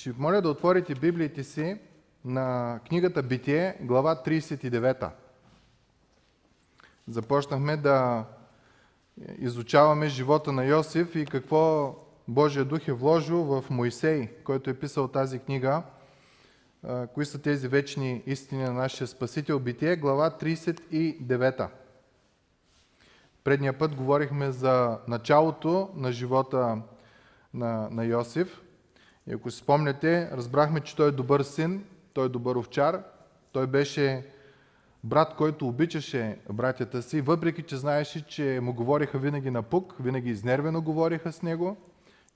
Ще ви моля да отворите Библиите си на книгата Битие, глава 39. Започнахме да изучаваме живота на Йосиф и какво Божия дух е вложил в Моисей, който е писал тази книга. Кои са тези вечни истини на нашия Спасител? Битие, глава 39. Предния път говорихме за началото на живота на, на Йосиф. И ако си спомняте, разбрахме, че той е добър син, той е добър овчар, той беше брат, който обичаше братята си, въпреки че знаеше, че му говориха винаги на пук, винаги изнервено говориха с него,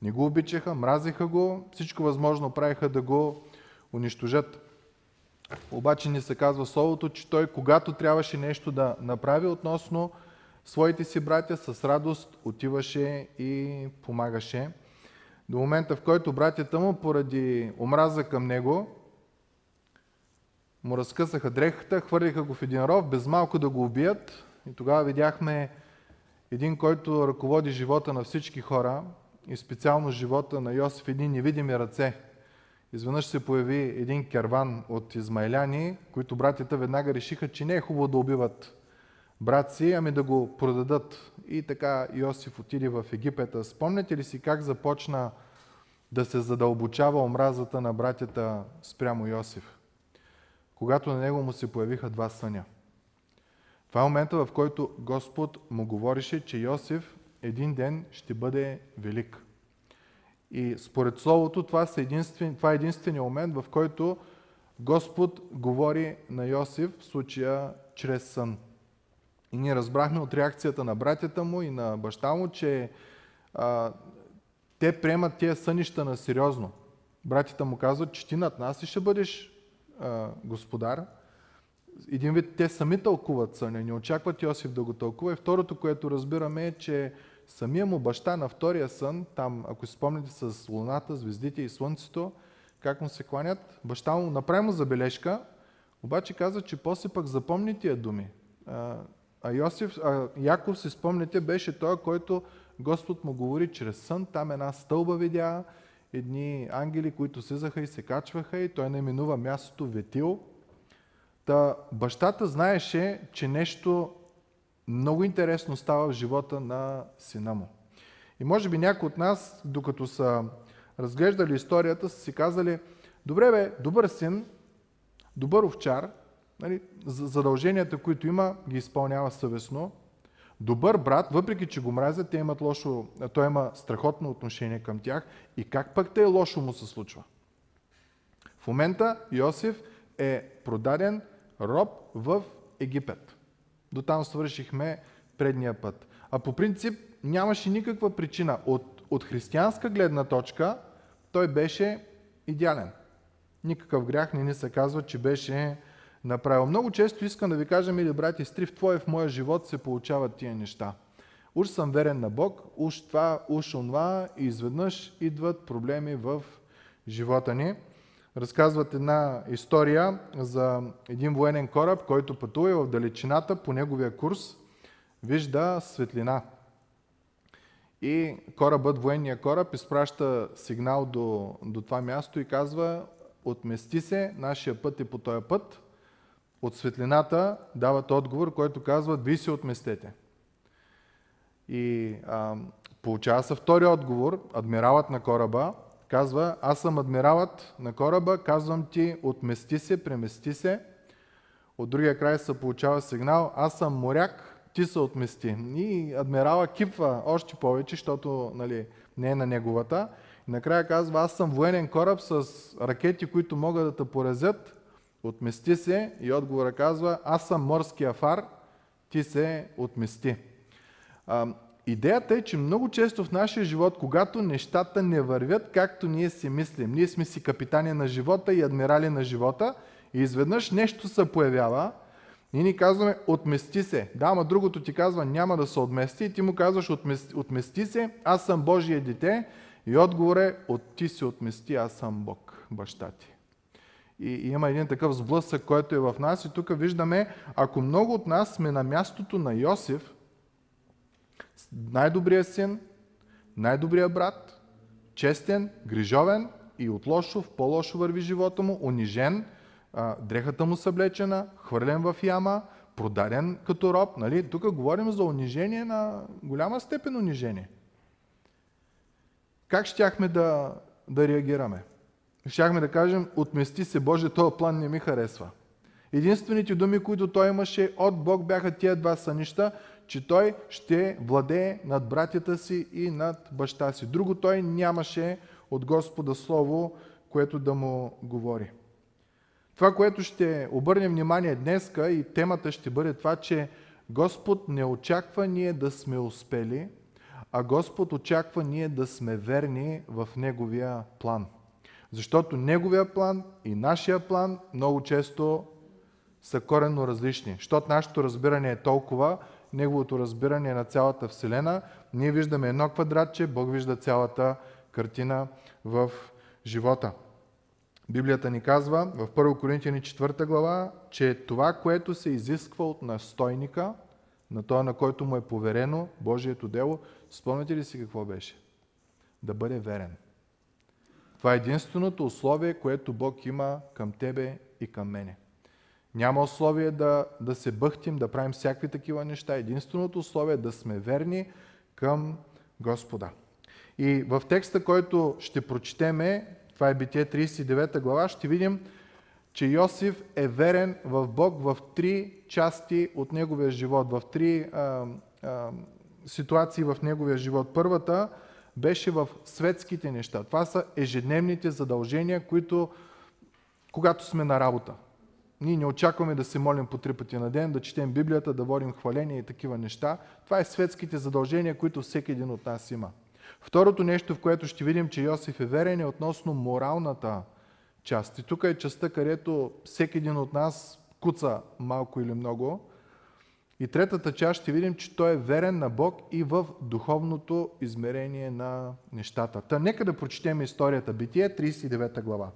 не го обичаха, мразиха го, всичко възможно правиха да го унищожат. Обаче ни се казва Словото, че той, когато трябваше нещо да направи относно своите си братя, с радост отиваше и помагаше. До момента, в който братята му, поради омраза към него, му разкъсаха дрехата, хвърлиха го в един ров, без малко да го убият. И тогава видяхме един, който ръководи живота на всички хора и специално живота на Йосиф, един невидими ръце. Изведнъж се появи един керван от измайляни, които братята веднага решиха, че не е хубаво да убиват брат си, ами да го продадат. И така Йосиф отиде в Египета. Спомняте ли си как започна да се задълбочава омразата на братята спрямо Йосиф? Когато на него му се появиха два съня. Това е момента, в който Господ му говорише, че Йосиф един ден ще бъде велик. И според Словото това, са единствен, това е единствения момент, в който Господ говори на Йосиф, в случая чрез сън. И ние разбрахме от реакцията на братята му и на баща му, че а, те приемат тия сънища на сериозно. Братята му казват, че ти над нас и ще бъдеш а, господар. Един вид те сами тълкуват съня, не очакват Йосиф да го тълкува. И второто, което разбираме е, че самия му баща на втория сън, там, ако си спомните с луната, звездите и слънцето, как му се кланят, баща му направи му забележка, обаче каза, че после пък запомни тия думи. А, Йосиф, а Яков, си спомните, беше той, който Господ му говори чрез сън. Там една стълба видя, едни ангели, които слизаха и се качваха и той наименува мястото Ветил. Та бащата знаеше, че нещо много интересно става в живота на сина му. И може би някои от нас, докато са разглеждали историята, са си казали, добре бе, добър син, добър овчар, нали, задълженията, които има, ги изпълнява съвестно. Добър брат, въпреки че го мразят, те имат лошо, той има страхотно отношение към тях. И как пък те лошо му се случва? В момента Йосиф е продаден роб в Египет. До там свършихме предния път. А по принцип нямаше никаква причина. От, от християнска гледна точка той беше идеален. Никакъв грях не ни се казва, че беше направил. Много често искам да ви кажа, мили брати и сестри, в твоя в моя живот се получават тия неща. Уж съм верен на Бог, уж това, уж онова и изведнъж идват проблеми в живота ни. Разказват една история за един военен кораб, който пътува в далечината по неговия курс, вижда светлина. И корабът, военния кораб, изпраща сигнал до, до това място и казва, отмести се, нашия път е по този път, от светлината дават отговор, който казва, ви се отместете. И а, получава се втори отговор, адмиралът на кораба казва, аз съм адмиралът на кораба, казвам ти, отмести се, премести се. От другия край се получава сигнал, аз съм моряк, ти се отмести. И адмирала кипва още повече, защото нали, не е на неговата. И накрая казва, аз съм военен кораб с ракети, които могат да те поразят, Отмести се и отговора казва, аз съм морския фар, ти се отмести. А, идеята е, че много често в нашия живот, когато нещата не вървят както ние си мислим, ние сме си капитани на живота и адмирали на живота, и изведнъж нещо се появява, и ни казваме, отмести се. Да, ама другото ти казва, няма да се отмести, и ти му казваш, отмести, отмести се, аз съм Божие дете, и отговор е, от ти се отмести, аз съм Бог, баща ти. И, и има един такъв сблъсък, който е в нас. И тук виждаме, ако много от нас сме на мястото на Йосиф, най-добрият син, най-добрият брат, честен, грижовен, и от лошо в по-лошо върви живота му, унижен, дрехата му съблечена, хвърлен в яма, продаден като роб. Нали? Тук говорим за унижение на голяма степен унижение. Как щяхме да, да реагираме? Щяхме да кажем, отмести се Боже, този план не ми харесва. Единствените думи, които той имаше от Бог бяха тия два сънища, че той ще владее над братята си и над баща си. Друго той нямаше от Господа Слово, което да му говори. Това, което ще обърнем внимание днеска и темата ще бъде това, че Господ не очаква ние да сме успели, а Господ очаква ние да сме верни в Неговия план. Защото Неговия план и нашия план много често са коренно различни. Защото нашето разбиране е толкова, неговото разбиране е на цялата Вселена. Ние виждаме едно квадратче, Бог вижда цялата картина в живота. Библията ни казва в 1 Коринтияни 4 глава, че това, което се изисква от настойника, на това, на който му е поверено Божието дело, спомняте ли си какво беше? Да бъде верен. Това е единственото условие, което Бог има към тебе и към мене. Няма условие да, да се бъхтим, да правим всякакви такива неща. Единственото условие е да сме верни към Господа. И в текста, който ще прочетеме, това е Битие 39 глава, ще видим, че Йосиф е верен в Бог в три части от неговия живот, в три а, а, ситуации в неговия живот. Първата беше в светските неща. Това са ежедневните задължения, които когато сме на работа. Ние не очакваме да се молим по три пъти на ден, да четем Библията, да водим хваления и такива неща. Това е светските задължения, които всеки един от нас има. Второто нещо, в което ще видим, че Йосиф е верен, е относно моралната част. И тук е частта, където всеки един от нас куца малко или много. И третата част ще видим, че той е верен на Бог и в духовното измерение на нещата. Та нека да прочетем историята. Битие, 39 глава.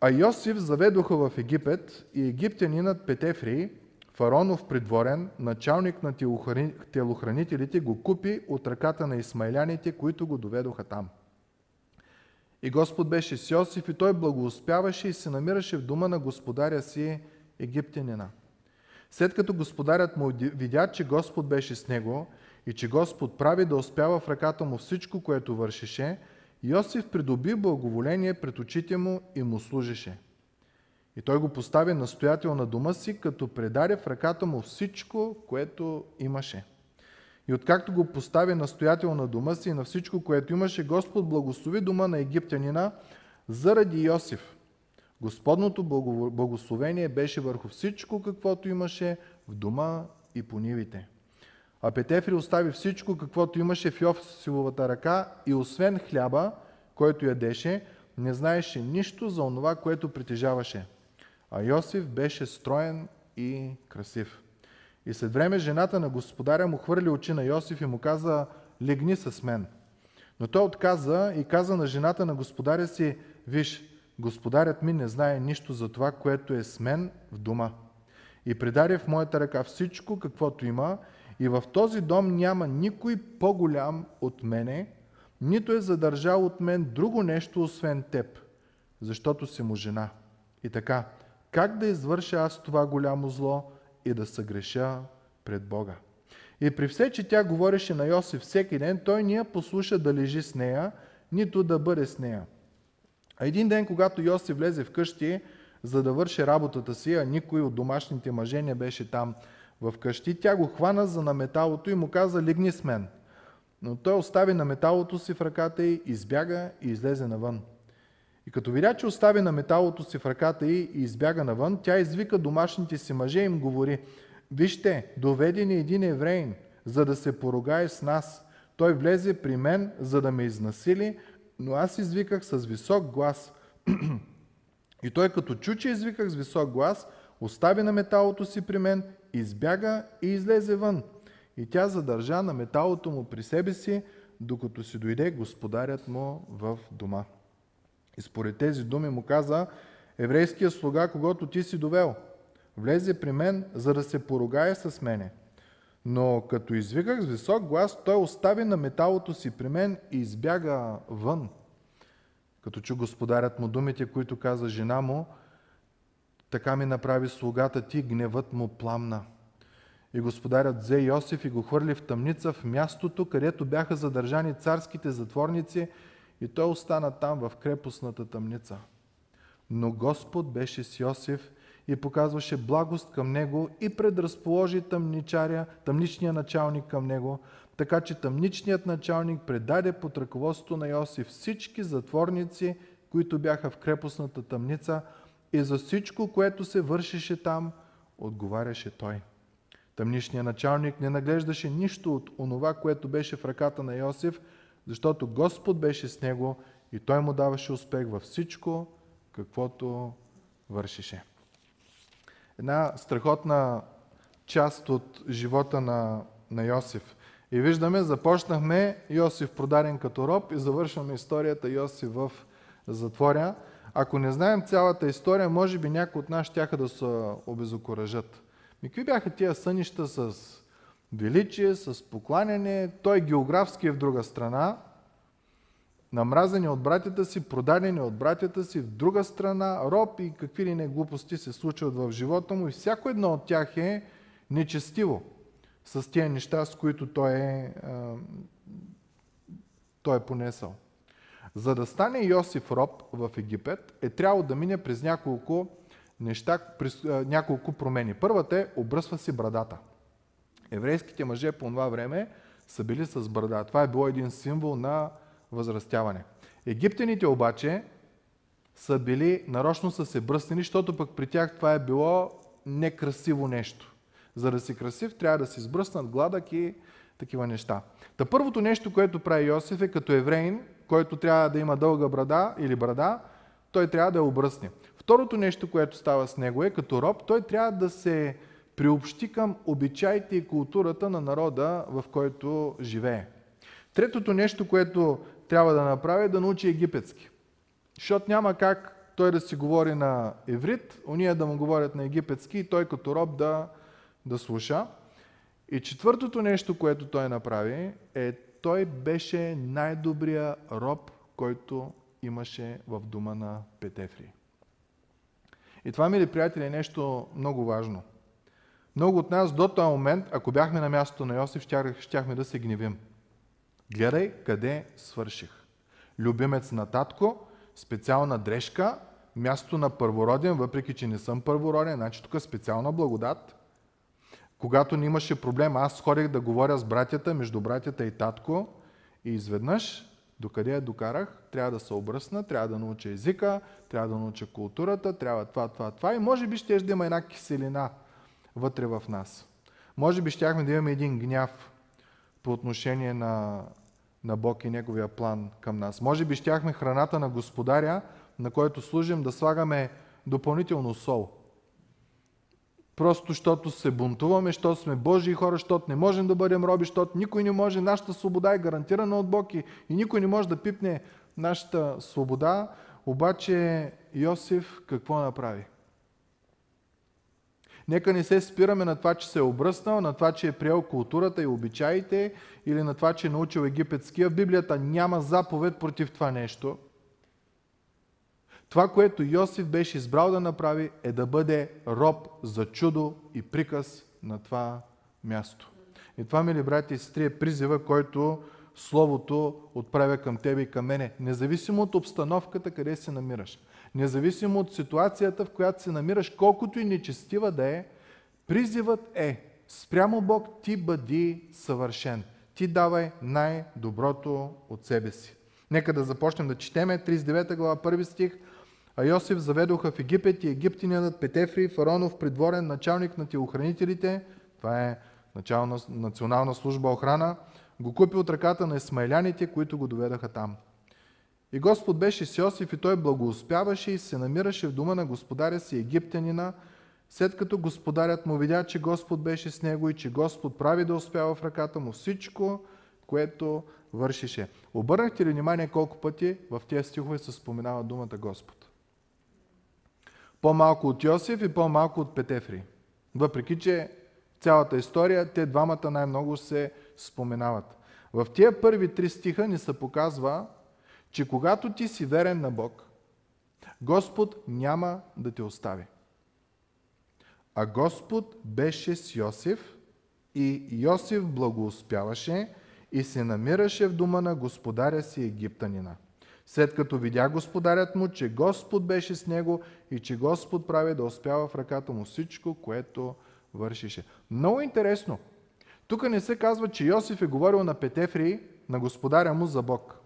А Йосиф заведоха в Египет и египтянинът Петефри, фаронов придворен, началник на телохранителите, го купи от ръката на исмайляните, които го доведоха там. И Господ беше с Йосиф и той благоуспяваше и се намираше в дома на господаря си египтянина. След като господарят му видя, че Господ беше с него и че Господ прави да успява в ръката му всичко, което вършеше, Йосиф придоби благоволение пред очите му и му служеше. И той го постави настоятел на дома си, като предаде в ръката му всичко, което имаше. И откакто го постави настоятел на дома си и на всичко, което имаше, Господ благослови дома на египтянина заради Йосиф. Господното благословение беше върху всичко, каквото имаше в дома и по нивите. А Петефри остави всичко, каквото имаше в Йосифовата ръка и освен хляба, който ядеше, не знаеше нищо за онова, което притежаваше. А Йосиф беше строен и красив. И след време жената на господаря му хвърли очи на Йосиф и му каза, легни с мен. Но той отказа и каза на жената на господаря си, виж, господарят ми не знае нищо за това, което е с мен в дома. И предаде в моята ръка всичко, каквото има, и в този дом няма никой по-голям от мене, нито е задържал от мен друго нещо, освен теб, защото си му жена. И така, как да извърша аз това голямо зло и да съгреша пред Бога? И при все, че тя говореше на Йосиф всеки ден, той ни я послуша да лежи с нея, нито да бъде с нея. А един ден, когато Йосиф влезе в къщи, за да върши работата си, а никой от домашните мъже не беше там в къщи, тя го хвана за наметалото и му каза, легни с мен. Но той остави наметалото си в ръката й, избяга и излезе навън. И като видя, че остави на металото си в ръката й и избяга навън, тя извика домашните си мъже и им говори, вижте, доведе ни един евреин, за да се поругае с нас. Той влезе при мен, за да ме изнасили, но аз извиках с висок глас. и той като чу, че извиках с висок глас, остави на металото си при мен, избяга и излезе вън. И тя задържа на металото му при себе си, докато си дойде господарят му в дома. И според тези думи му каза, еврейския слуга, когато ти си довел, влезе при мен, за да се поругае с мене. Но като извиках с висок глас, той остави на металото си при мен и избяга вън. Като чу господарят му думите, които каза жена му, така ми направи слугата ти, гневът му пламна. И господарят взе Йосиф и го хвърли в тъмница в мястото, където бяха задържани царските затворници и той остана там в крепостната тъмница. Но Господ беше с Йосиф и показваше благост към него и предразположи тъмничаря, тъмничния началник към него, така че тъмничният началник предаде под ръководството на Йосиф всички затворници, които бяха в крепостната тъмница и за всичко, което се вършеше там, отговаряше той. Тъмничният началник не наглеждаше нищо от онова, което беше в ръката на Йосиф, защото Господ беше с него и той му даваше успех във всичко, каквото вършеше. Една страхотна част от живота на, на Йосиф. И виждаме, започнахме Йосиф продаден като роб и завършваме историята Йосиф в затворя. Ако не знаем цялата история, може би някои от нас ще да се обезокоръжат. И какви бяха тия сънища с величие, с покланяне? Той географски е в друга страна, намразени от братята си, продадени от братята си в друга страна, роб и какви ли не глупости се случват в живота му и всяко едно от тях е нечестиво с тези неща, с които той е, той е понесъл. За да стане Йосиф роб в Египет, е трябвало да мине през няколко неща, през няколко промени. Първата е обръсва си брадата. Еврейските мъже по това време са били с брада. Това е било един символ на възрастяване. Египтяните обаче са били, нарочно са се бръснени, защото пък при тях това е било некрасиво нещо. За да си красив, трябва да си сбръснат гладък и такива неща. Та първото нещо, което прави Йосиф е като евреин, който трябва да има дълга брада или брада, той трябва да я обръсне. Второто нещо, което става с него е, като роб, той трябва да се приобщи към обичаите и културата на народа, в който живее. Третото нещо, което трябва да направи да научи египетски. Защото няма как той да си говори на еврит, уния да му говорят на египетски и той като роб да, да слуша. И четвъртото нещо, което той направи, е той беше най-добрия роб, който имаше в дома на Петефри. И това, мили приятели, е нещо много важно. Много от нас до този момент, ако бяхме на мястото на Йосиф, щяхме да се гневим. Гледай къде свърших. Любимец на татко, специална дрежка, място на първороден, въпреки че не съм първороден, значи тук специална благодат. Когато не имаше проблем, аз ходех да говоря с братята, между братята и татко и изведнъж, докъде я докарах, трябва да се обръсна, трябва да науча езика, трябва да науча културата, трябва това, това, това и може би ще да има една киселина вътре в нас. Може би щяхме да имаме един гняв по отношение на, на Бог и Неговия план към нас. Може би щяхме храната на Господаря, на който служим, да слагаме допълнително сол. Просто защото се бунтуваме, защото сме Божии хора, защото не можем да бъдем роби, защото никой не може, нашата свобода е гарантирана от Бог и, и никой не може да пипне нашата свобода. Обаче Йосиф какво направи? Нека не се спираме на това, че се е обръснал, на това, че е приел културата и обичаите или на това, че е научил египетския. В Библията няма заповед против това нещо. Това, което Йосиф беше избрал да направи, е да бъде роб за чудо и приказ на това място. И това, мили брати и сестри, е призива, който Словото отправя към тебе и към мене, независимо от обстановката, къде се намираш. Независимо от ситуацията, в която се намираш, колкото и нечестива да е, призивът е спрямо Бог ти бъди съвършен. Ти давай най-доброто от себе си. Нека да започнем да четеме 39 глава, 1 стих. А Йосиф заведоха в Египет и египтинянът Петефри, фаронов придворен началник на телохранителите, това е начална, национална служба охрана, го купи от ръката на есмайляните, които го доведаха там. И Господ беше с Йосиф и той благоуспяваше и се намираше в дома на господаря си египтянина, след като господарят му видя, че Господ беше с него и че Господ прави да успява в ръката му всичко, което вършише. Обърнахте ли внимание колко пъти в тези стихове се споменава думата Господ? По-малко от Йосиф и по-малко от Петефри. Въпреки, че цялата история, те двамата най-много се споменават. В тия първи три стиха ни се показва, че когато ти си верен на Бог, Господ няма да те остави. А Господ беше с Йосиф и Йосиф благоуспяваше и се намираше в дома на господаря си египтанина. След като видя господарят му, че Господ беше с него и че Господ прави да успява в ръката му всичко, което вършише. Много интересно. Тук не се казва, че Йосиф е говорил на Петефри, на господаря му за Бог.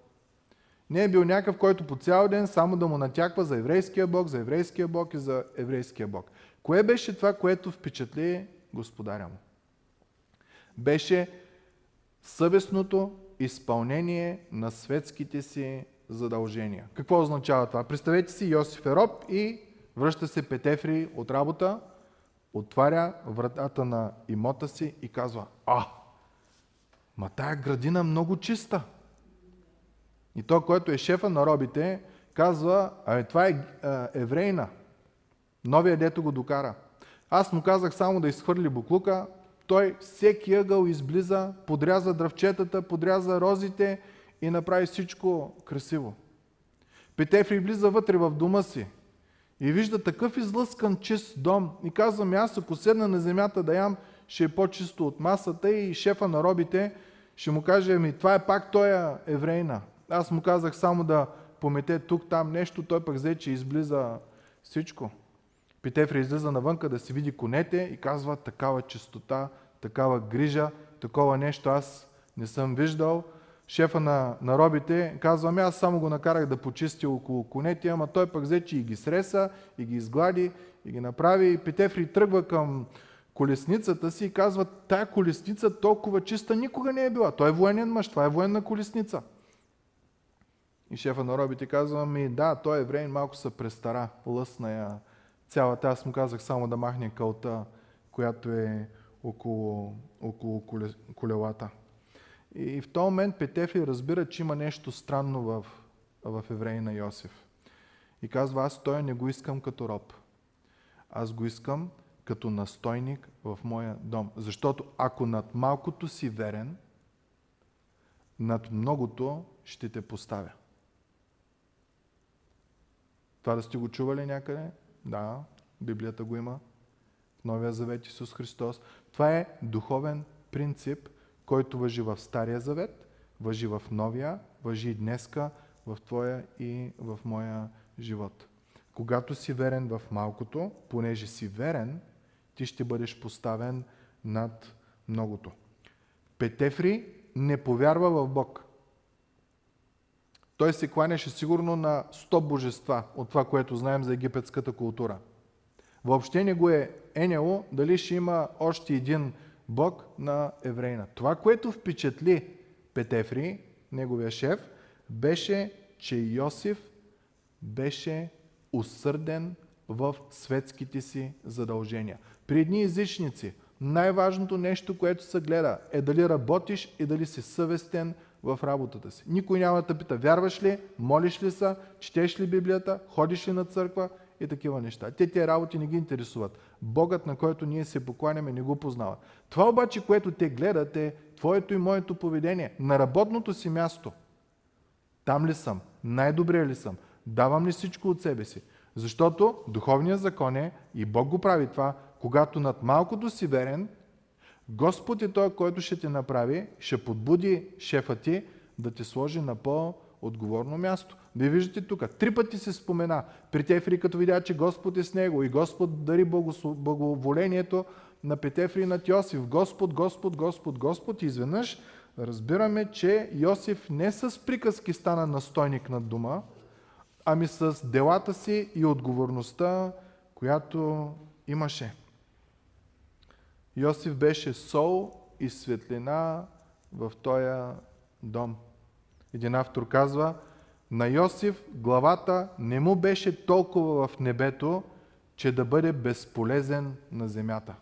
Не е бил някакъв, който по цял ден само да му натяква за еврейския Бог, за еврейския Бог и за еврейския Бог. Кое беше това, което впечатли господаря му? Беше съвестното изпълнение на светските си задължения. Какво означава това? Представете си Йосиф е роб и връща се Петефри от работа, отваря вратата на имота си и казва, а, ма тая градина много чиста. И то, който е шефа на робите, казва, ами това е еврейна. Новия дето го докара. Аз му казах само да изхвърли буклука, той всеки ъгъл изблиза, подряза дръвчетата, подряза розите и направи всичко красиво. Петефри влиза вътре в дома си и вижда такъв излъскан чист дом и казва ми, аз ако седна на земята да ям, ще е по-чисто от масата и шефа на робите ще му каже, ми това е пак той еврейна. Аз му казах само да помете тук, там нещо, той пък взе, че изблиза всичко. Питефри излиза навънка да си види конете и казва такава чистота, такава грижа, такова нещо аз не съм виждал. Шефа на, на робите казва, ами аз само го накарах да почисти около конете, ама той пък взе, че и ги среса, и ги изглади, и ги направи. И Питефри тръгва към колесницата си и казва, тая колесница толкова чиста никога не е била. Той е военен мъж, това е военна колесница. И шефа на робите казва ми, да, той е еврейн малко се престара, лъсна я цялата. Аз му казах само да махне кълта, която е около, около колелата. И в този момент Петефи разбира, че има нещо странно в, в евреи на Йосиф. И казва, аз той не го искам като роб. Аз го искам като настойник в моя дом. Защото ако над малкото си верен, над многото ще те поставя. Това да сте го чували някъде? Да, Библията го има. В Новия Завет Исус Христос. Това е духовен принцип, който въжи в Стария Завет, въжи в Новия, въжи и днеска в Твоя и в моя живот. Когато си верен в малкото, понеже си верен, ти ще бъдеш поставен над многото. Петефри не повярва в Бог. Той се кланяше сигурно на 100 божества от това, което знаем за египетската култура. Въобще не го е еняло дали ще има още един бог на еврейна. Това, което впечатли Петефри, неговия шеф, беше, че Йосиф беше усърден в светските си задължения. При едни езичници най-важното нещо, което се гледа е дали работиш и дали си съвестен в работата си. Никой няма да пита, вярваш ли, молиш ли са, четеш ли Библията, ходиш ли на църква и такива неща. Те тези работи не ги интересуват. Богът, на който ние се покланяме, не го познават. Това обаче, което те гледат е твоето и моето поведение на работното си място. Там ли съм? Най-добре ли съм? Давам ли всичко от себе си? Защото духовният закон е, и Бог го прави това, когато над малкото си верен, Господ е той, който ще те направи, ще подбуди шефа ти да те сложи на по-отговорно място. Вие виждате тук, три пъти се спомена. При Тефри, като видя, че Господ е с него и Господ дари благоволението на Петефри и на Йосиф. Господ, Господ, Господ, Господ. И изведнъж разбираме, че Йосиф не с приказки стана настойник над дома, ами с делата си и отговорността, която имаше. Йосиф беше сол и светлина в този дом. Един автор казва, на Йосиф главата не му беше толкова в небето, че да бъде безполезен на земята.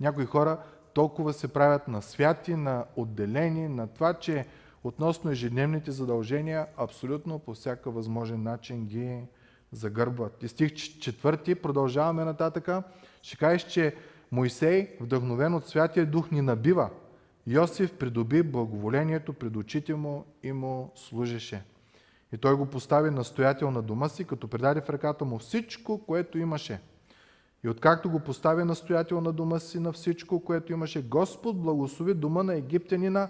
Някои хора толкова се правят на святи, на отделени, на това, че относно ежедневните задължения абсолютно по всяка възможен начин ги загърбват. И стих четвърти, продължаваме нататъка, ще кажеш, че Моисей, вдъхновен от Святия Дух, ни набива. Йосиф придоби благоволението пред очите му и му служеше. И той го постави настоятел на дома си, като предаде в ръката му всичко, което имаше. И откакто го постави настоятел на дома си на всичко, което имаше, Господ благослови дома на египтянина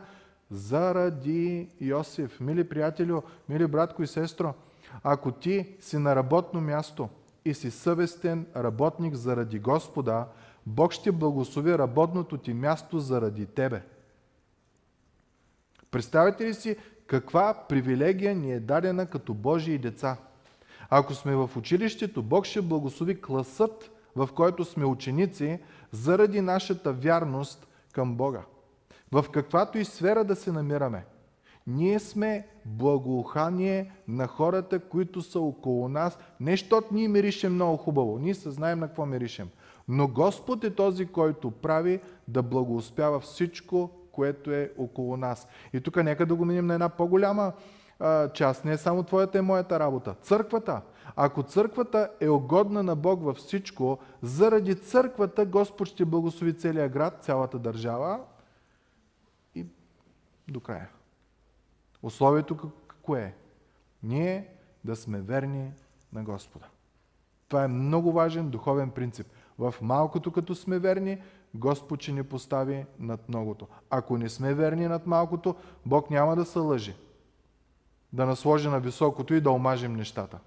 заради Йосиф. Мили приятелю, мили братко и сестро, ако ти си на работно място и си съвестен работник заради Господа, Бог ще благослови работното ти място заради тебе. Представете ли си каква привилегия ни е дадена като Божии деца? Ако сме в училището, Бог ще благослови класът, в който сме ученици, заради нашата вярност към Бога. В каквато и сфера да се намираме. Ние сме благоухание на хората, които са около нас. Не, защото ние миришем много хубаво. Ние се знаем на какво миришем. Но Господ е този, който прави да благоуспява всичко, което е около нас. И тук нека да го минем на една по-голяма част. Не е само твоята и моята работа. Църквата. Ако църквата е угодна на Бог във всичко, заради църквата Господ ще благослови целия град, цялата държава и до края. Условието какво е? Ние да сме верни на Господа. Това е много важен духовен принцип. В малкото като сме верни, Господ ще ни постави над многото. Ако не сме верни над малкото, Бог няма да се лъжи. Да насложи на високото и да омажим нещата.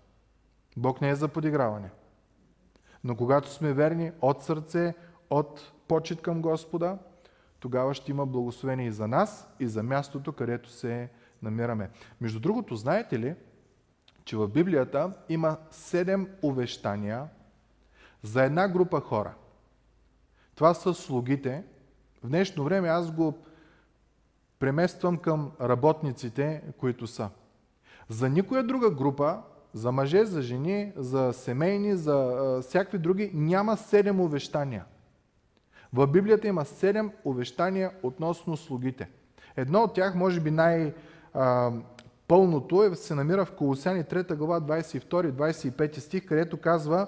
Бог не е за подиграване. Но когато сме верни от сърце, от почет към Господа, тогава ще има благословение и за нас, и за мястото, където се намираме. Между другото, знаете ли, че в Библията има седем увещания за една група хора. Това са слугите. В днешно време аз го премествам към работниците, които са. За никоя друга група, за мъже, за жени, за семейни, за а, всякакви други, няма седем увещания. В Библията има седем увещания относно слугите. Едно от тях, може би най- пълното е, се намира в Колосяни 3 глава 22-25 стих, където казва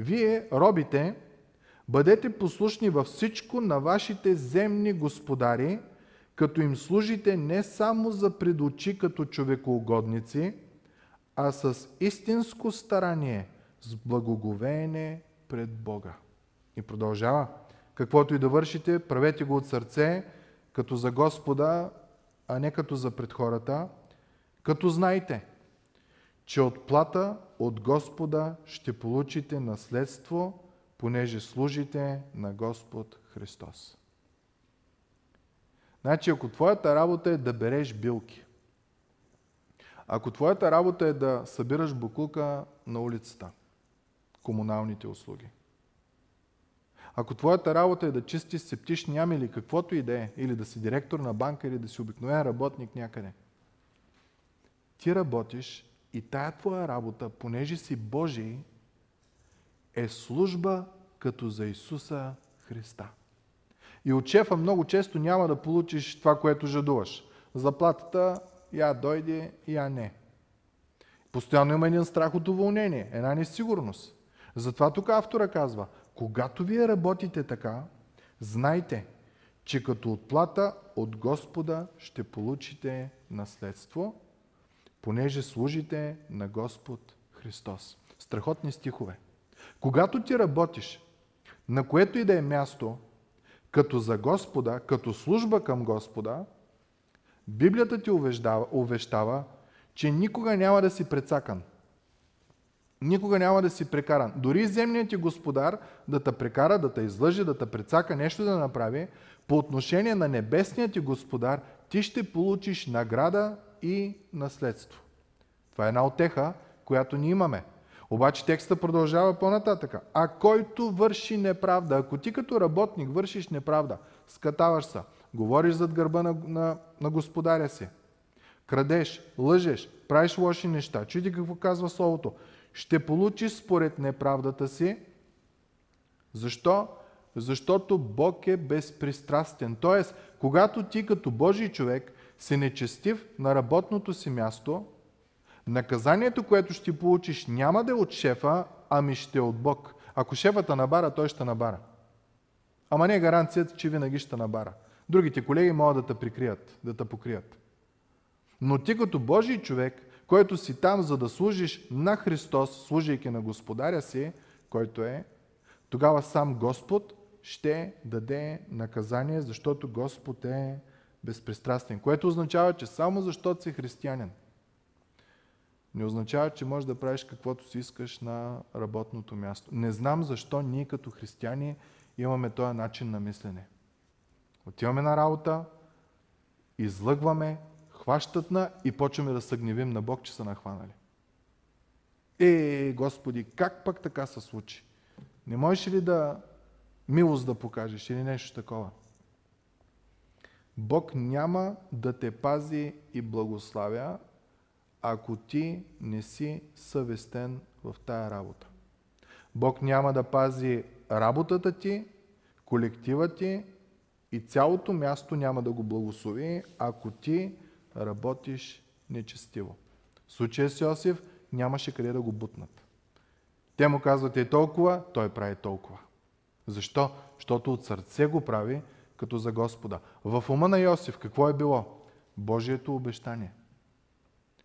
Вие, робите, бъдете послушни във всичко на вашите земни господари, като им служите не само за предочи като човекоугодници, а с истинско старание, с благоговеене пред Бога. И продължава. Каквото и да вършите, правете го от сърце, като за Господа, а не като за пред хората, като знайте, че от плата от Господа ще получите наследство, понеже служите на Господ Христос. Значи, ако твоята работа е да береш билки, ако твоята работа е да събираш буклука на улицата, комуналните услуги, ако твоята работа е да чистиш септични ями или каквото и да е, или да си директор на банка, или да си обикновен работник някъде, ти работиш и тая твоя работа, понеже си Божий, е служба като за Исуса Христа. И от шефа много често няма да получиш това, което жадуваш. Заплатата я дойде, я не. Постоянно има един страх от уволнение, една несигурност. Затова тук автора казва, когато вие работите така, знайте, че като отплата от Господа ще получите наследство, понеже служите на Господ Христос. Страхотни стихове. Когато ти работиш, на което и да е място, като за Господа, като служба към Господа, Библията ти увещава, увещава че никога няма да си прецакан. Никога няма да си прекаран. Дори земният ти господар да те прекара, да те излъжи, да те прецака, нещо да направи, по отношение на небесният ти господар, ти ще получиш награда и наследство. Това е една отеха, която ни имаме. Обаче текста продължава по-нататъка. А който върши неправда, ако ти като работник вършиш неправда, скатаваш се, говориш зад гърба на, на, на господаря си, крадеш, лъжеш, правиш лоши неща, чуйте какво казва Словото, ще получиш според неправдата си. Защо? Защото Бог е безпристрастен. Тоест, когато ти като Божий човек си нечестив на работното си място, наказанието, което ще получиш, няма да е от шефа, ами ще е от Бог. Ако шефата набара, той ще набара. Ама не е гаранцията, че винаги ще набара. Другите колеги могат да те прикрият, да те покрият. Но ти като Божий човек, който си там, за да служиш на Христос, служейки на Господаря си, който е, тогава сам Господ ще даде наказание, защото Господ е безпристрастен. Което означава, че само защото си християнин, не означава, че можеш да правиш каквото си искаш на работното място. Не знам защо ние като християни имаме този начин на мислене. Отиваме на работа, излъгваме, хващат на и почваме да се гневим на Бог, че са нахванали. Е, Господи, как пък така се случи? Не можеш ли да милост да покажеш или нещо такова? Бог няма да те пази и благославя, ако ти не си съвестен в тая работа. Бог няма да пази работата ти, колектива ти и цялото място няма да го благослови, ако ти работиш нечестиво. В случая с Йосиф нямаше къде да го бутнат. Те му казват е толкова, той прави толкова. Защо? Защото от сърце го прави като за Господа. В ума на Йосиф какво е било? Божието обещание.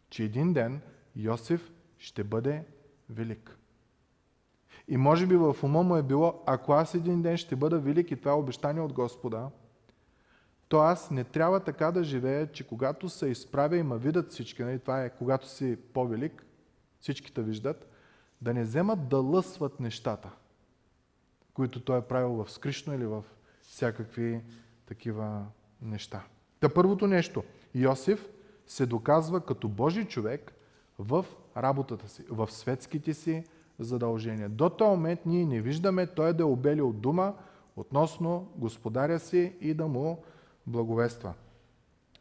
Че един ден Йосиф ще бъде велик. И може би в ума му е било, ако аз един ден ще бъда велик и това е обещание от Господа, то аз не трябва така да живея, че когато се изправя и ма видят всички, нали, това е когато си по-велик, всички те виждат, да не вземат да лъсват нещата, които той е правил в скришно или в всякакви такива неща. Та първото нещо, Йосиф се доказва като Божий човек в работата си, в светските си задължения. До този момент ние не виждаме той да е обелил дума относно господаря си и да му благовества.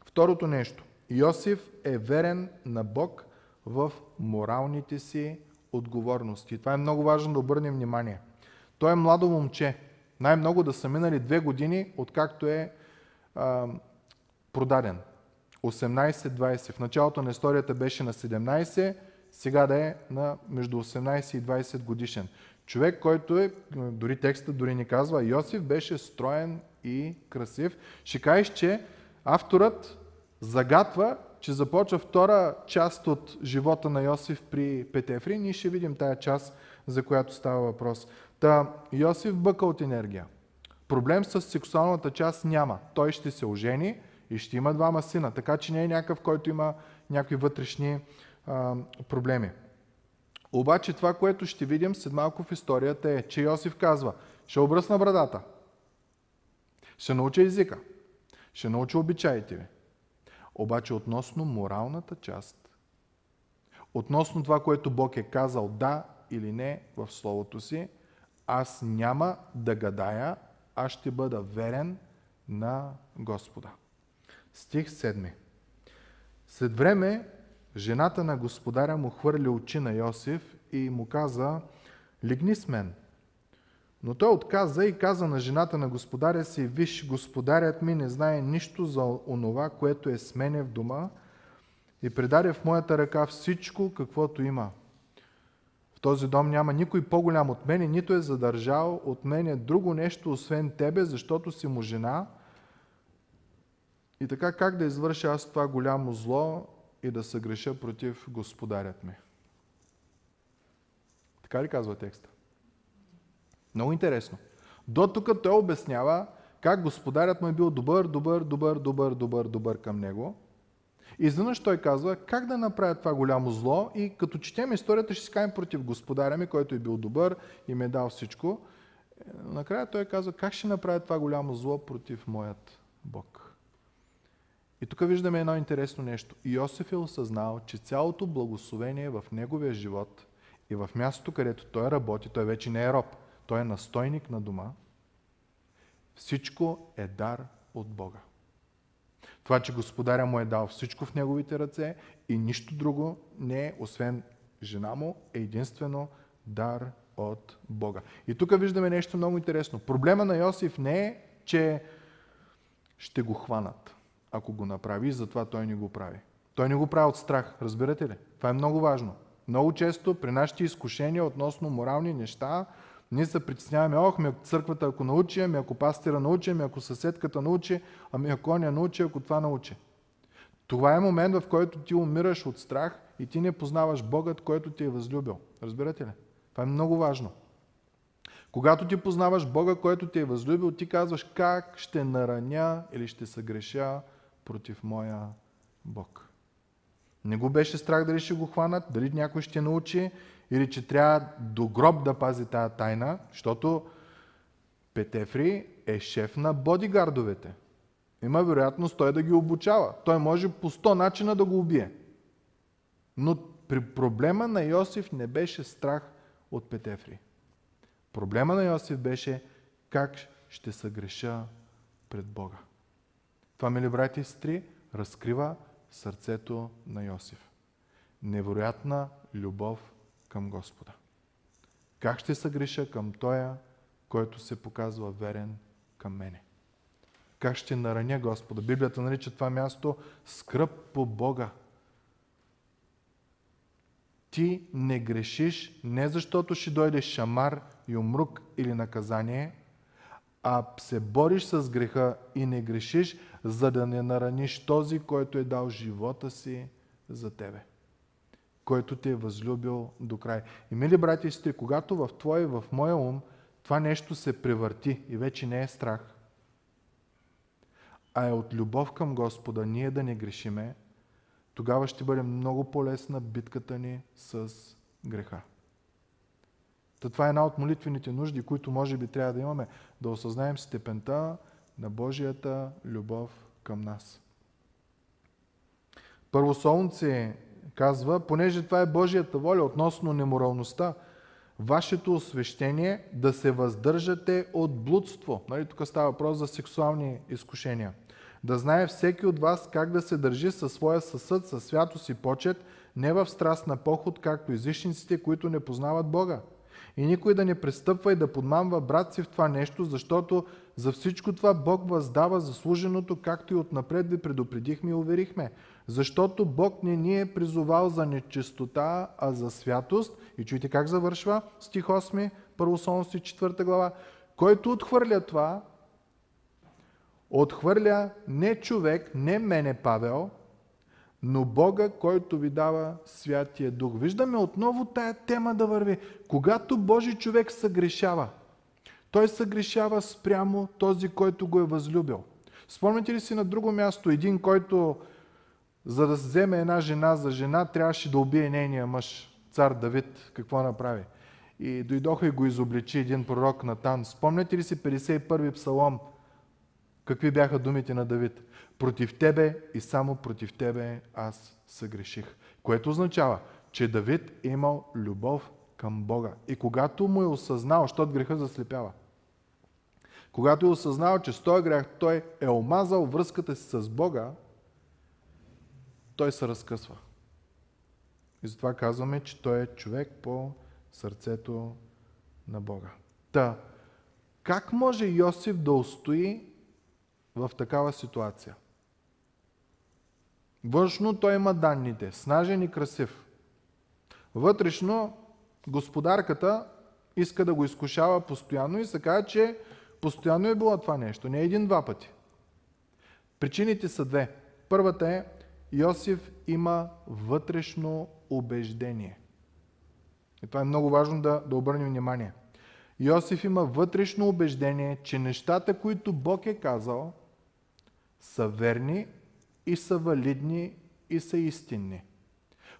Второто нещо. Йосиф е верен на Бог в моралните си отговорности. Това е много важно да обърнем внимание. Той е младо момче. Най-много да са минали две години, откакто е а, продаден. 18-20. В началото на историята беше на 17, сега да е на между 18 и 20 годишен. Човек, който е, дори текста дори ни казва, Йосиф беше строен и красив. Ще кажеш, че авторът загатва, че започва втора част от живота на Йосиф при Петефри. Ние ще видим тая част, за която става въпрос. Та Йосиф бъка от енергия. Проблем с сексуалната част няма. Той ще се ожени и ще има двама сина. Така че не е някакъв, който има някакви вътрешни а, проблеми. Обаче това, което ще видим след малко в историята е, че Йосиф казва, ще обръсна брадата, ще науча езика, ще науча обичаите ви. Обаче относно моралната част, относно това, което Бог е казал да или не в Словото си, аз няма да гадая, аз ще бъда верен на Господа. Стих 7. След време жената на господаря му хвърли очи на Йосиф и му каза, лигни с мен. Но той отказа и каза на жената на господаря си, виж, господарят ми не знае нищо за онова, което е с мене в дома и предаде в моята ръка всичко, каквото има. Този дом няма никой по-голям от мене, нито е задържал от мене друго нещо, освен тебе, защото си му жена. И така как да извърша аз това голямо зло и да се греша против господарят ми? Така ли казва текста? Много интересно. До тук той обяснява как господарят му е бил добър, добър, добър, добър, добър, добър към него. Изведнъж той казва как да направя това голямо зло и като четем историята ще си кажем против господаря ми, който е бил добър и ми е дал всичко. Накрая той казва как ще направя това голямо зло против моят Бог. И тук виждаме едно интересно нещо. Иосиф е осъзнал, че цялото благословение в неговия живот и в мястото, където той работи, той вече не е роб – той е настойник на дома. Всичко е дар от Бога. Това, че Господаря му е дал всичко в неговите ръце и нищо друго не е, освен жена му, е единствено дар от Бога. И тук виждаме нещо много интересно. Проблема на Йосиф не е, че ще го хванат, ако го направи, затова той не го прави. Той не го прави от страх, разбирате ли? Това е много важно. Много често при нашите изкушения относно морални неща, ние се притесняваме, ох, ми ако църквата ако научи, ами ако пастира научи, ами ако съседката научи, ами ако оня научи, ако това научи. Това е момент, в който ти умираш от страх и ти не познаваш Богът, който ти е възлюбил. Разбирате ли? Това е много важно. Когато ти познаваш Бога, който ти е възлюбил, ти казваш как ще нараня или ще съгреша против моя Бог. Не го беше страх дали ще го хванат, дали някой ще научи или че трябва до гроб да пази тая тайна, защото Петефри е шеф на бодигардовете. Има вероятност той да ги обучава. Той може по сто начина да го убие. Но при проблема на Йосиф не беше страх от Петефри. Проблема на Йосиф беше как ще съгреша пред Бога. Това, мили брати и сестри, разкрива сърцето на Йосиф. Невероятна любов към Господа. Как ще съгреша към Тоя, който се показва верен към мене? Как ще нараня Господа? Библията нарича това място скръп по Бога. Ти не грешиш не защото ще дойде шамар и умрук или наказание, а се бориш с греха и не грешиш, за да не нараниш този, който е дал живота си за тебе, който те е възлюбил до край. И мили брати и сестри, когато в твоя и в моя ум това нещо се превърти и вече не е страх, а е от любов към Господа ние да не грешиме, тогава ще бъде много по-лесна битката ни с греха. Та това е една от молитвените нужди, които може би трябва да имаме, да осъзнаем степента на Божията любов към нас. Първо Солнце казва, понеже това е Божията воля относно неморалността, вашето освещение да се въздържате от блудство. Нали, тук става въпрос за сексуални изкушения – да знае всеки от вас как да се държи със своя съсъд, със святост и почет, не в страст на поход, както излишниците, които не познават Бога. И никой да не престъпва и да подмамва брат си в това нещо, защото за всичко това Бог въздава заслуженото, както и отнапред ви предупредихме и уверихме. Защото Бог не ни е призовал за нечистота, а за святост. И чуйте как завършва стих 8, Първосолности 4 глава. Който отхвърля това, отхвърля не човек, не мене Павел, но Бога, който ви дава Святия Дух. Виждаме отново тая тема да върви. Когато Божи човек съгрешава, той съгрешава спрямо този, който го е възлюбил. Спомняте ли си на друго място един, който за да вземе една жена за жена, трябваше да убие нейния мъж, цар Давид. Какво направи? И дойдоха и го изобличи един пророк Натан. Спомняте ли си 51-и псалом, Какви бяха думите на Давид? Против тебе и само против тебе аз съгреших. Което означава, че Давид е имал любов към Бога. И когато му е осъзнал, защото греха заслепява, когато е осъзнал, че с този грех той е омазал връзката си с Бога, той се разкъсва. И затова казваме, че той е човек по сърцето на Бога. Та, как може Йосиф да устои в такава ситуация. Външно той има данните, снажен и красив. Вътрешно господарката иска да го изкушава постоянно и се казва, че постоянно е било това нещо, не един-два пъти. Причините са две. Първата е, Йосиф има вътрешно убеждение. И това е много важно да, да обърнем внимание. Йосиф има вътрешно убеждение, че нещата, които Бог е казал, са верни и са валидни и са истинни.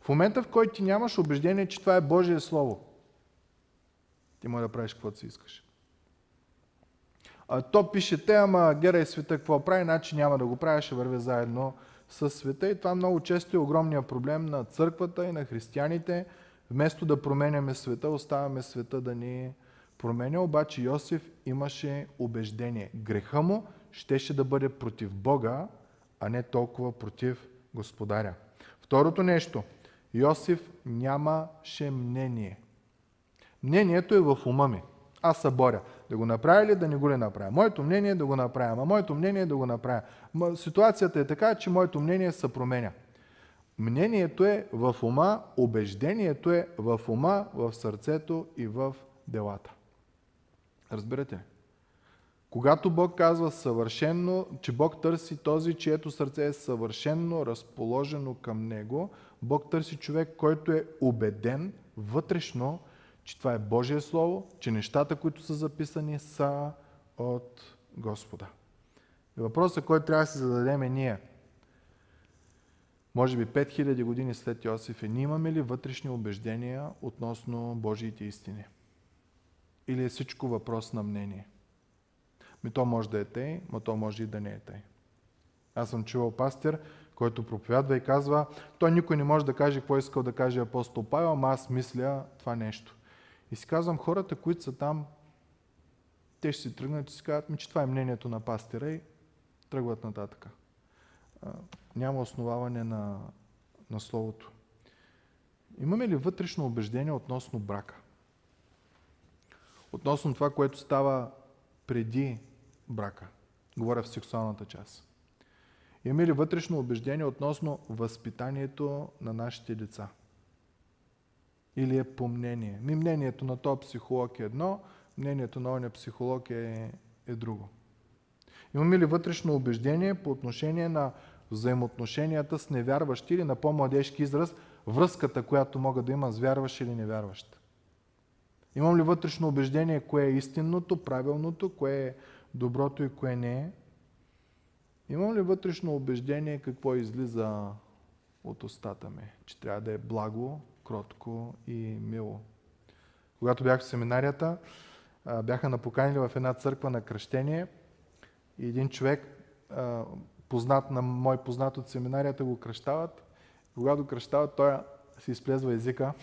В момента, в който ти нямаш убеждение, че това е Божие Слово, ти може да правиш каквото си искаш. То пише, те, ама гера и света какво прави, значи няма да го правя, ще вървя заедно с света. И това много често е огромния проблем на църквата и на християните. Вместо да променяме света, оставяме света да ни променя. Обаче Йосиф имаше убеждение. Греха му щеше да бъде против Бога, а не толкова против Господаря. Второто нещо. Йосиф нямаше мнение. Мнението е в ума ми. Аз се боря. Да го направя или да не го ли направя? Моето мнение е да го направя, а моето мнение е да го направя. Ситуацията е така, че моето мнение се променя. Мнението е в ума, убеждението е в ума, в сърцето и в делата. Разбирате ли? Когато Бог казва съвършенно, че Бог търси този, чието сърце е съвършенно разположено към Него, Бог търси човек, който е убеден вътрешно, че това е Божие Слово, че нещата, които са записани, са от Господа. И въпросът, който трябва да си зададем е ние. Може би 5000 години след Йосиф е, ние имаме ли вътрешни убеждения относно Божиите истини? Или е всичко въпрос на мнение? Ми то може да е тъй, но то може и да не е тъй. Аз съм чувал пастир, който проповядва и казва, той никой не може да каже какво е искал да каже апостол Павел, ама аз мисля това нещо. И си казвам, хората, които са там, те ще си тръгнат и си казват, ми, че това е мнението на пастира и тръгват нататък. Няма основаване на, на Словото. Имаме ли вътрешно убеждение относно брака? Относно това, което става преди брака. Говоря в сексуалната част. Имаме ли вътрешно убеждение относно възпитанието на нашите деца? Или е по мнение? Ми мнението на този психолог е едно, мнението на оня психолог е, е друго. Имаме ли вътрешно убеждение по отношение на взаимоотношенията с невярващи или на по-младежки израз, връзката, която мога да има с вярващ или невярващ? Имам ли вътрешно убеждение, кое е истинното, правилното, кое е доброто и кое не е? Имам ли вътрешно убеждение какво излиза от устата ми? Че трябва да е благо, кротко и мило. Когато бях в семинарията, бяха напоканили в една църква на кръщение и един човек, познат на мой познат от семинарията, го кръщават. Когато кръщават, той си изплезва езика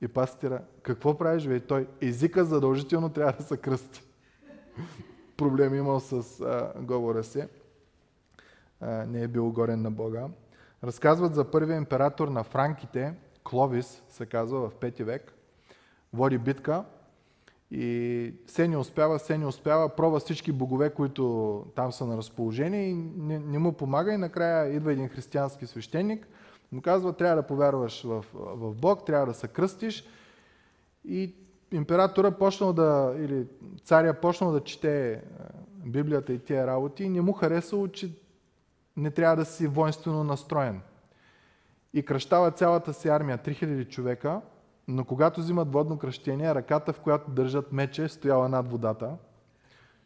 и пастира, какво правиш, бе? той езика задължително трябва да се кръсти. Проблем имал с а, говора си. А, не е бил горен на Бога. Разказват за първия император на франките, Кловис се казва в 5 век. Води битка и се не успява, се не успява, пробва всички богове, които там са на разположение и не, не му помага и накрая идва един християнски свещеник – му казва, трябва да повярваш в, в Бог, трябва да се кръстиш. И императора почнал да, или царя почнал да чете е, Библията и тия работи и не му харесало, че не трябва да си воинствено настроен. И кръщава цялата си армия, 3000 човека, но когато взимат водно кръщение, ръката, в която държат мече, стояла над водата.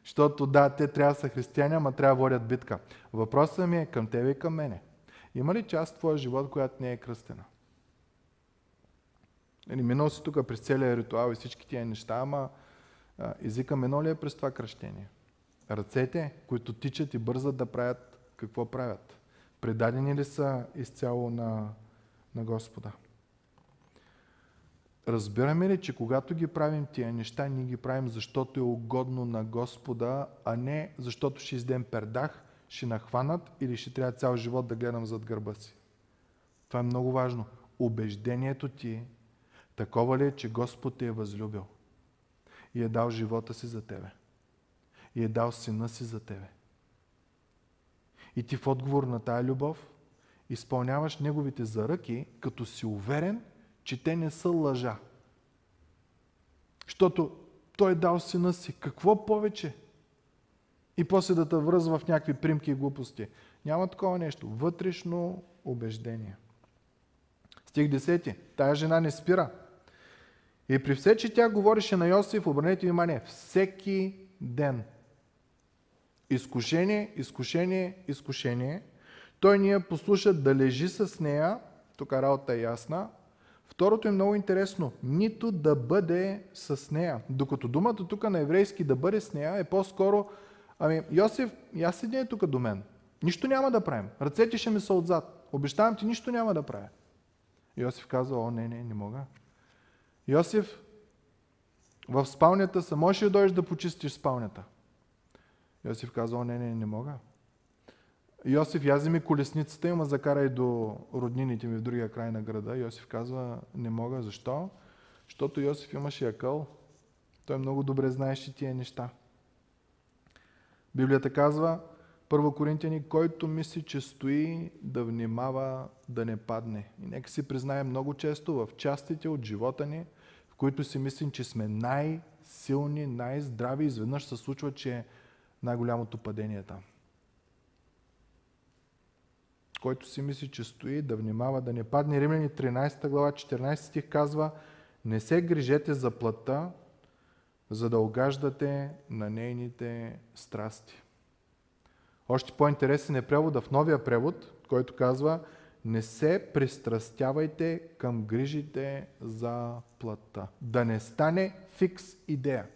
Защото да, те трябва да са християни, ама трябва да водят битка. Въпросът ми е към тебе и към мене. Има ли част в твоя живот, която не е кръстена? Или минал си тук през целия ритуал и всички тия неща, ама а, езика минал ли е през това кръщение? Ръцете, които тичат и бързат да правят какво правят? Предадени ли са изцяло на, на Господа? Разбираме ли, че когато ги правим тия неща, ние ги правим защото е угодно на Господа, а не защото ще издем пердах ще нахванат или ще трябва цял живот да гледам зад гърба си. Това е много важно. Убеждението ти такова ли е, че Господ те е възлюбил и е дал живота си за тебе. И е дал сина си за тебе. И ти в отговор на тая любов изпълняваш неговите заръки, като си уверен, че те не са лъжа. Защото той е дал сина си. Какво повече? и после да те връзва в някакви примки и глупости. Няма такова нещо. Вътрешно убеждение. Стих 10. Тая жена не спира. И при все, че тя говореше на Йосиф, обърнете внимание, всеки ден. Изкушение, изкушение, изкушение. Той ни я послуша да лежи с нея, тук работа е ясна. Второто е много интересно, нито да бъде с нея. Докато думата тук на еврейски да бъде с нея е по-скоро Ами, Йосиф, я седи е тук до мен. Нищо няма да правим. Ръцете ще ми са отзад. Обещавам ти, нищо няма да правя. Йосиф казва, о, не, не, не мога. Йосиф, в спалнята са, можеш ли да дойдеш да почистиш спалнята? Йосиф казва, о, не, не, не мога. Йосиф, язи ми колесницата и ма закарай до роднините ми в другия край на града. Йосиф казва, не мога. Защо? Защото Йосиф имаше акъл. Той много добре знаеше тия неща. Библията казва, Първо Коринтияни, който мисли, че стои, да внимава да не падне. И нека си признаем много често в частите от живота ни, в които си мислим, че сме най-силни, най-здрави, изведнъж се случва, че най-голямото падение там. Който си мисли, че стои, да внимава да не падне. Римляни 13 глава, 14 стих казва, не се грижете за плътта, за да огаждате на нейните страсти. Още по-интересен е превода в новия превод, който казва не се пристрастявайте към грижите за плътта. Да не стане фикс идея.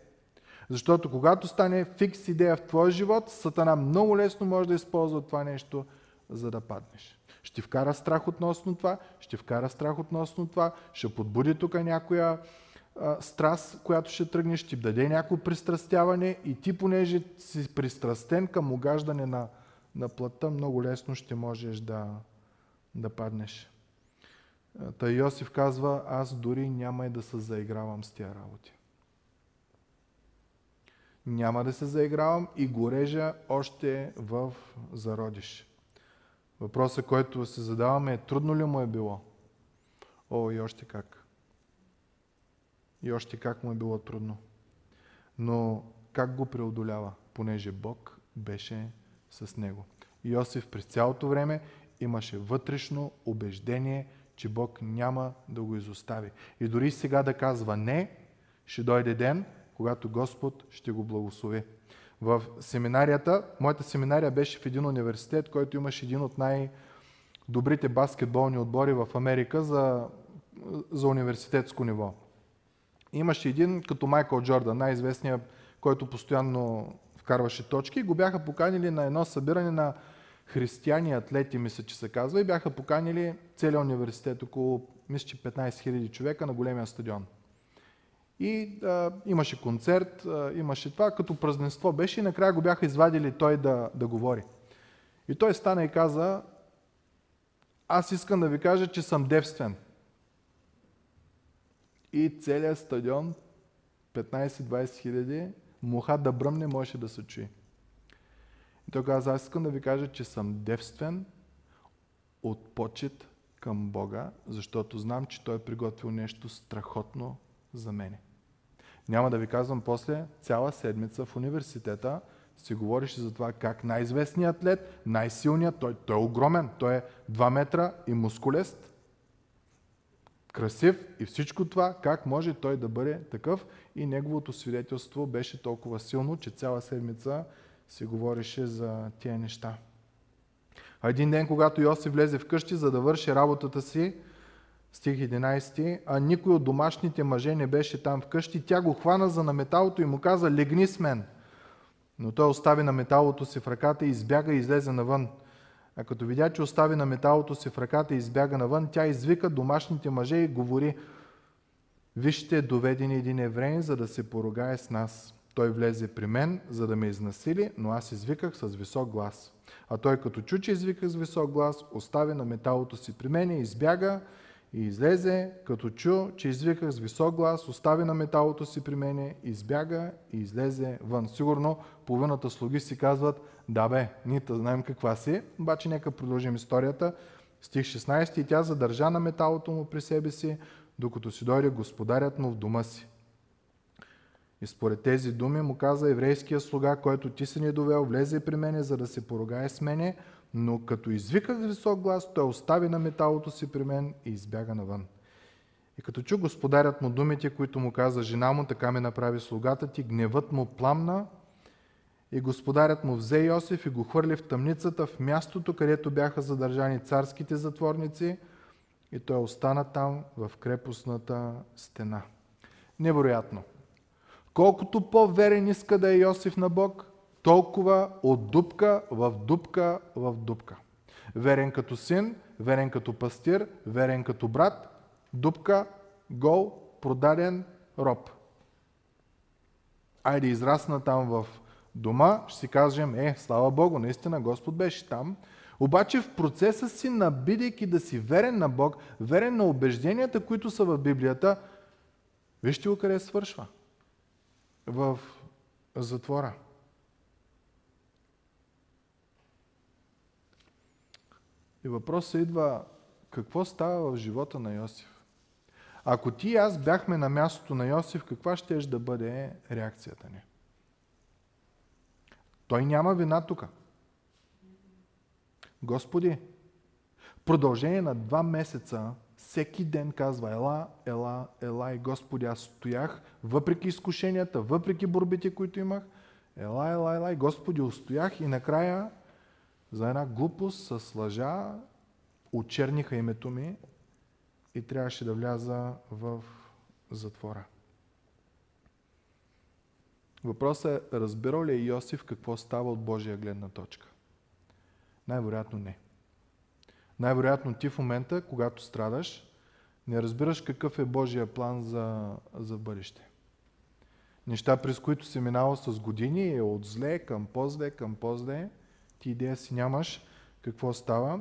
Защото когато стане фикс идея в твоя живот, Сатана много лесно може да използва това нещо, за да паднеш. Ще вкара страх относно това, ще вкара страх относно това, ще подбуди тук някоя а, страст, която ще тръгне, ще ти даде някакво пристрастяване и ти, понеже си пристрастен към огаждане на, на плътта, много лесно ще можеш да, да паднеш. Та Йосиф казва, аз дори няма и да се заигравам с тия работи. Няма да се заигравам и го режа още в зародиш. Въпросът, който се задаваме е трудно ли му е било? О, и още как. И още как му е било трудно. Но как го преодолява? Понеже Бог беше с него. Йосиф през цялото време имаше вътрешно убеждение, че Бог няма да го изостави. И дори сега да казва не, ще дойде ден, когато Господ ще го благослови. В семинарията, моята семинария беше в един университет, който имаше един от най-добрите баскетболни отбори в Америка за, за университетско ниво. Имаше един като Майкъл Джордан, най-известният, който постоянно вкарваше точки. Го бяха поканили на едно събиране на християни атлети, мисля, че се казва, и бяха поканили целият университет, около, мисля, че 15 000 човека на големия стадион. И а, имаше концерт, а, имаше това, като празненство беше и накрая го бяха извадили той да, да говори. И той стана и каза, аз искам да ви кажа, че съм девствен. И целият стадион, 15-20 хиляди, муха да бръмне, можеше да се чуи. И той каза, аз искам да ви кажа, че съм девствен от почет към Бога, защото знам, че Той е приготвил нещо страхотно за мене. Няма да ви казвам после, цяла седмица в университета си говореше за това как най-известният атлет, най-силният, той, той е огромен, той е 2 метра и мускулест, красив и всичко това, как може той да бъде такъв и неговото свидетелство беше толкова силно, че цяла седмица се говореше за тия неща. Един ден, когато Йосиф влезе в къщи, за да върши работата си, стих 11, а никой от домашните мъже не беше там вкъщи, тя го хвана за наметалото и му каза, легни с мен. Но той остави на металото си в ръката и избяга и излезе навън. А като видя, че остави на металото си в ръката и избяга навън, тя извика домашните мъже и говори, вижте, доведени един евреин, за да се поругае с нас. Той влезе при мен, за да ме изнасили, но аз извиках с висок глас. А той като чу, че извиках с висок глас, остави на металото си при мен и избяга и излезе, като чу, че извиках с висок глас, остави на металото си при мене, избяга и излезе вън. Сигурно половината слуги си казват, да бе, ние знаем каква си, обаче нека продължим историята. Стих 16 и тя задържа на металото му при себе си, докато си дойде господарят му в дома си. И според тези думи му каза еврейския слуга, който ти си ни довел, влезе при мене, за да се поругае с мене, но като извиках висок глас, той остави на металото си при мен и избяга навън. И като чу господарят му думите, които му каза жена му, така ме направи слугата ти, гневът му пламна и господарят му взе Йосиф и го хвърли в тъмницата, в мястото, където бяха задържани царските затворници и той остана там в крепостната стена. Невероятно. Колкото по-верен иска да е Йосиф на Бог, толкова от дупка в дупка в дупка. Верен като син, верен като пастир, верен като брат, дупка, гол, продаден роб. Айде израсна там в дома, ще си кажем, е, слава Богу, наистина Господ беше там. Обаче в процеса си, набидейки да си верен на Бог, верен на убежденията, които са в Библията, вижте го къде свършва в затвора. И въпросът идва, какво става в живота на Йосиф? Ако ти и аз бяхме на мястото на Йосиф, каква ще да бъде реакцията ни? Той няма вина тук. Господи, продължение на два месеца всеки ден казва ела, ела, ела и Господи, аз стоях, въпреки изкушенията, въпреки борбите, които имах, ела, ела, ела и Господи, устоях и накрая за една глупост с лъжа очерниха името ми и трябваше да вляза в затвора. Въпросът е, разбирал ли е Йосиф какво става от Божия гледна точка? Най-вероятно не. Най-вероятно ти в момента, когато страдаш, не разбираш какъв е Божия план за, за бъдеще. Неща, през които си минава с години, е от зле към по-зле, към по-зле. Ти идея си нямаш какво става.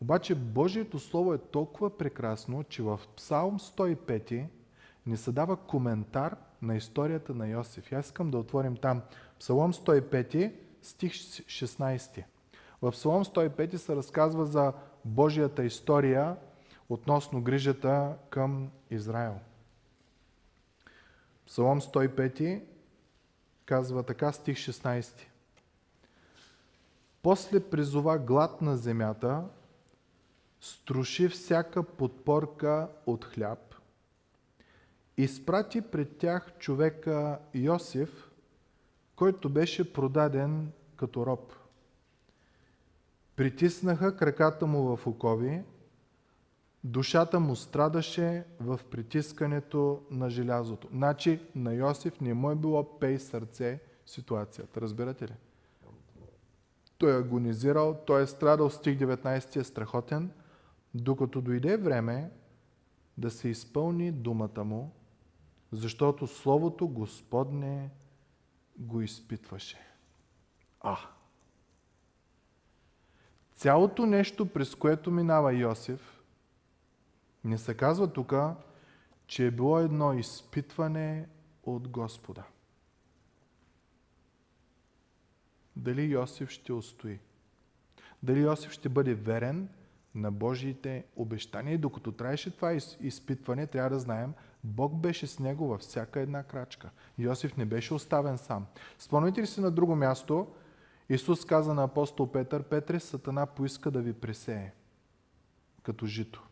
Обаче Божието Слово е толкова прекрасно, че в Псалм 105 ни се дава коментар на историята на Йосиф. Аз искам да отворим там Псалом 105, стих 16. В Псалом 105 се разказва за Божията история относно грижата към Израел. Псалом 105 казва така, стих 16. После призова глад на земята, струши всяка подпорка от хляб, изпрати пред тях човека Йосиф, който беше продаден като роб. Притиснаха краката му в окови, душата му страдаше в притискането на желязото. Значи на Йосиф не му е било пей сърце ситуацията. Разбирате ли? Той е агонизирал, той е страдал, стих 19 е страхотен, докато дойде време да се изпълни думата му, защото Словото Господне го изпитваше. А! Цялото нещо, през което минава Йосиф, не се казва тук, че е било едно изпитване от Господа. Дали Йосиф ще устои? Дали Йосиф ще бъде верен на Божиите обещания? И докато траеше това изпитване, трябва да знаем, Бог беше с него във всяка една крачка. Йосиф не беше оставен сам. Спомните ли си на друго място, Исус каза на апостол Петър, Петре, Сатана поиска да ви пресее като жито,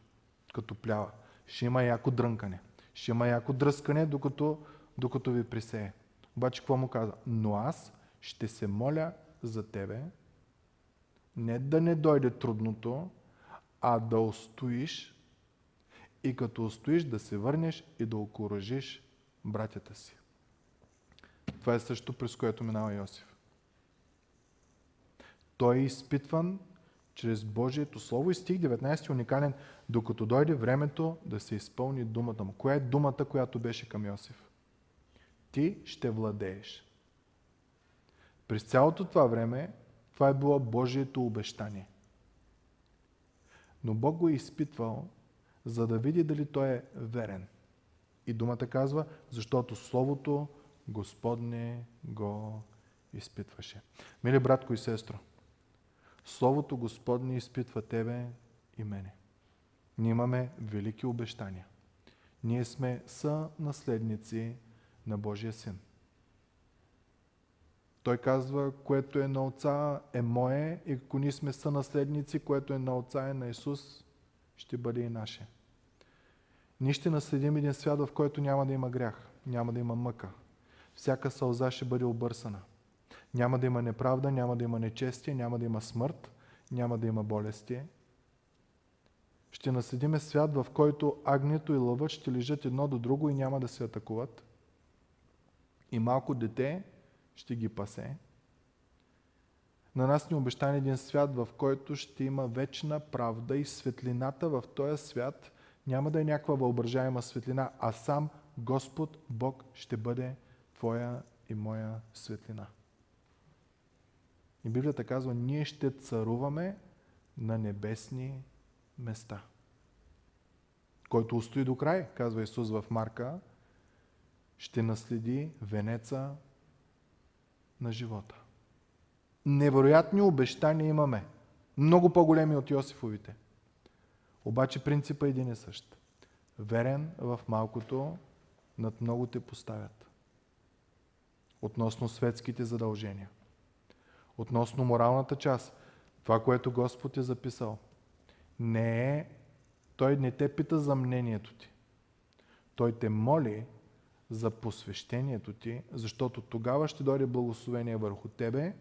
като плява. Ще има яко дрънкане. Ще има яко дръскане, докато, докато ви пресее. Обаче какво му каза? Но аз ще се моля за тебе, не да не дойде трудното, а да устоиш и като устоиш да се върнеш и да окоръжиш братята си. Това е също през което минава Йосиф. Той е изпитван чрез Божието Слово и стих 19 е уникален, докато дойде времето да се изпълни думата му. Коя е думата, която беше към Йосиф? Ти ще владееш. През цялото това време това е било Божието обещание. Но Бог го е изпитвал, за да види дали той е верен. И думата казва, защото Словото Господне го изпитваше. Мили братко и сестро, Словото Господне изпитва тебе и мене. Ние имаме велики обещания. Ние сме са наследници на Божия Син. Той казва, което е на Отца е мое и ако ние сме сънаследници, което е на Отца е на Исус, ще бъде и наше. Ние ще наследим един свят, в който няма да има грях, няма да има мъка. Всяка сълза ще бъде обърсана. Няма да има неправда, няма да има нечестие, няма да има смърт, няма да има болести. Ще наследиме свят, в който агнето и лъвът ще лежат едно до друго и няма да се атакуват. И малко дете ще ги пасе. На нас ни обещан един свят, в който ще има вечна правда и светлината в този свят няма да е някаква въображаема светлина, а сам Господ Бог ще бъде твоя и моя светлина. И Библията казва, ние ще царуваме на небесни места. Който устои до край, казва Исус в Марка, ще наследи венеца на живота. Невероятни обещания имаме. Много по-големи от Йосифовите. Обаче принципът е един и същ. Верен в малкото, над много те поставят. Относно светските задължения. Относно моралната част. Това, което Господ е записал. Не е, Той не те пита за мнението ти. Той те моли за посвещението ти, защото тогава ще дойде благословение върху тебе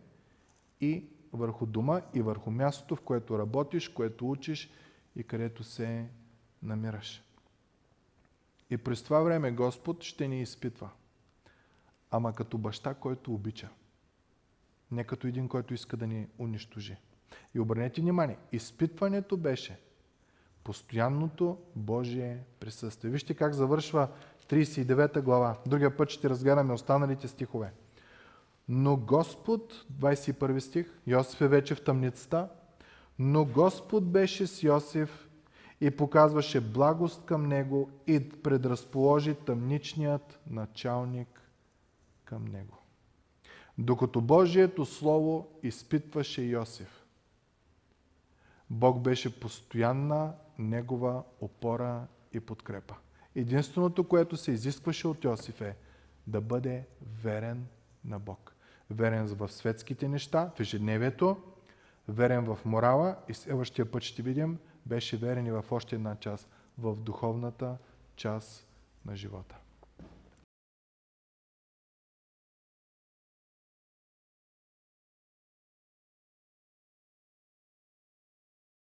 и върху дома и върху мястото, в което работиш, което учиш и където се намираш. И през това време Господ ще ни изпитва. Ама като баща, който обича. Не като един, който иска да ни унищожи. И обърнете внимание, изпитването беше постоянното Божие присъствие. Вижте как завършва 39 глава. Другия път ще разгледаме останалите стихове. Но Господ, 21 стих, Йосиф е вече в тъмницата, но Господ беше с Йосиф и показваше благост към него и предразположи тъмничният началник към него. Докато Божието Слово изпитваше Йосиф, Бог беше постоянна негова опора и подкрепа. Единственото, което се изискваше от Йосиф е да бъде верен на Бог. Верен в светските неща, в ежедневието, верен в морала и следващия път ще видим, беше верен и в още една част, в духовната част на живота.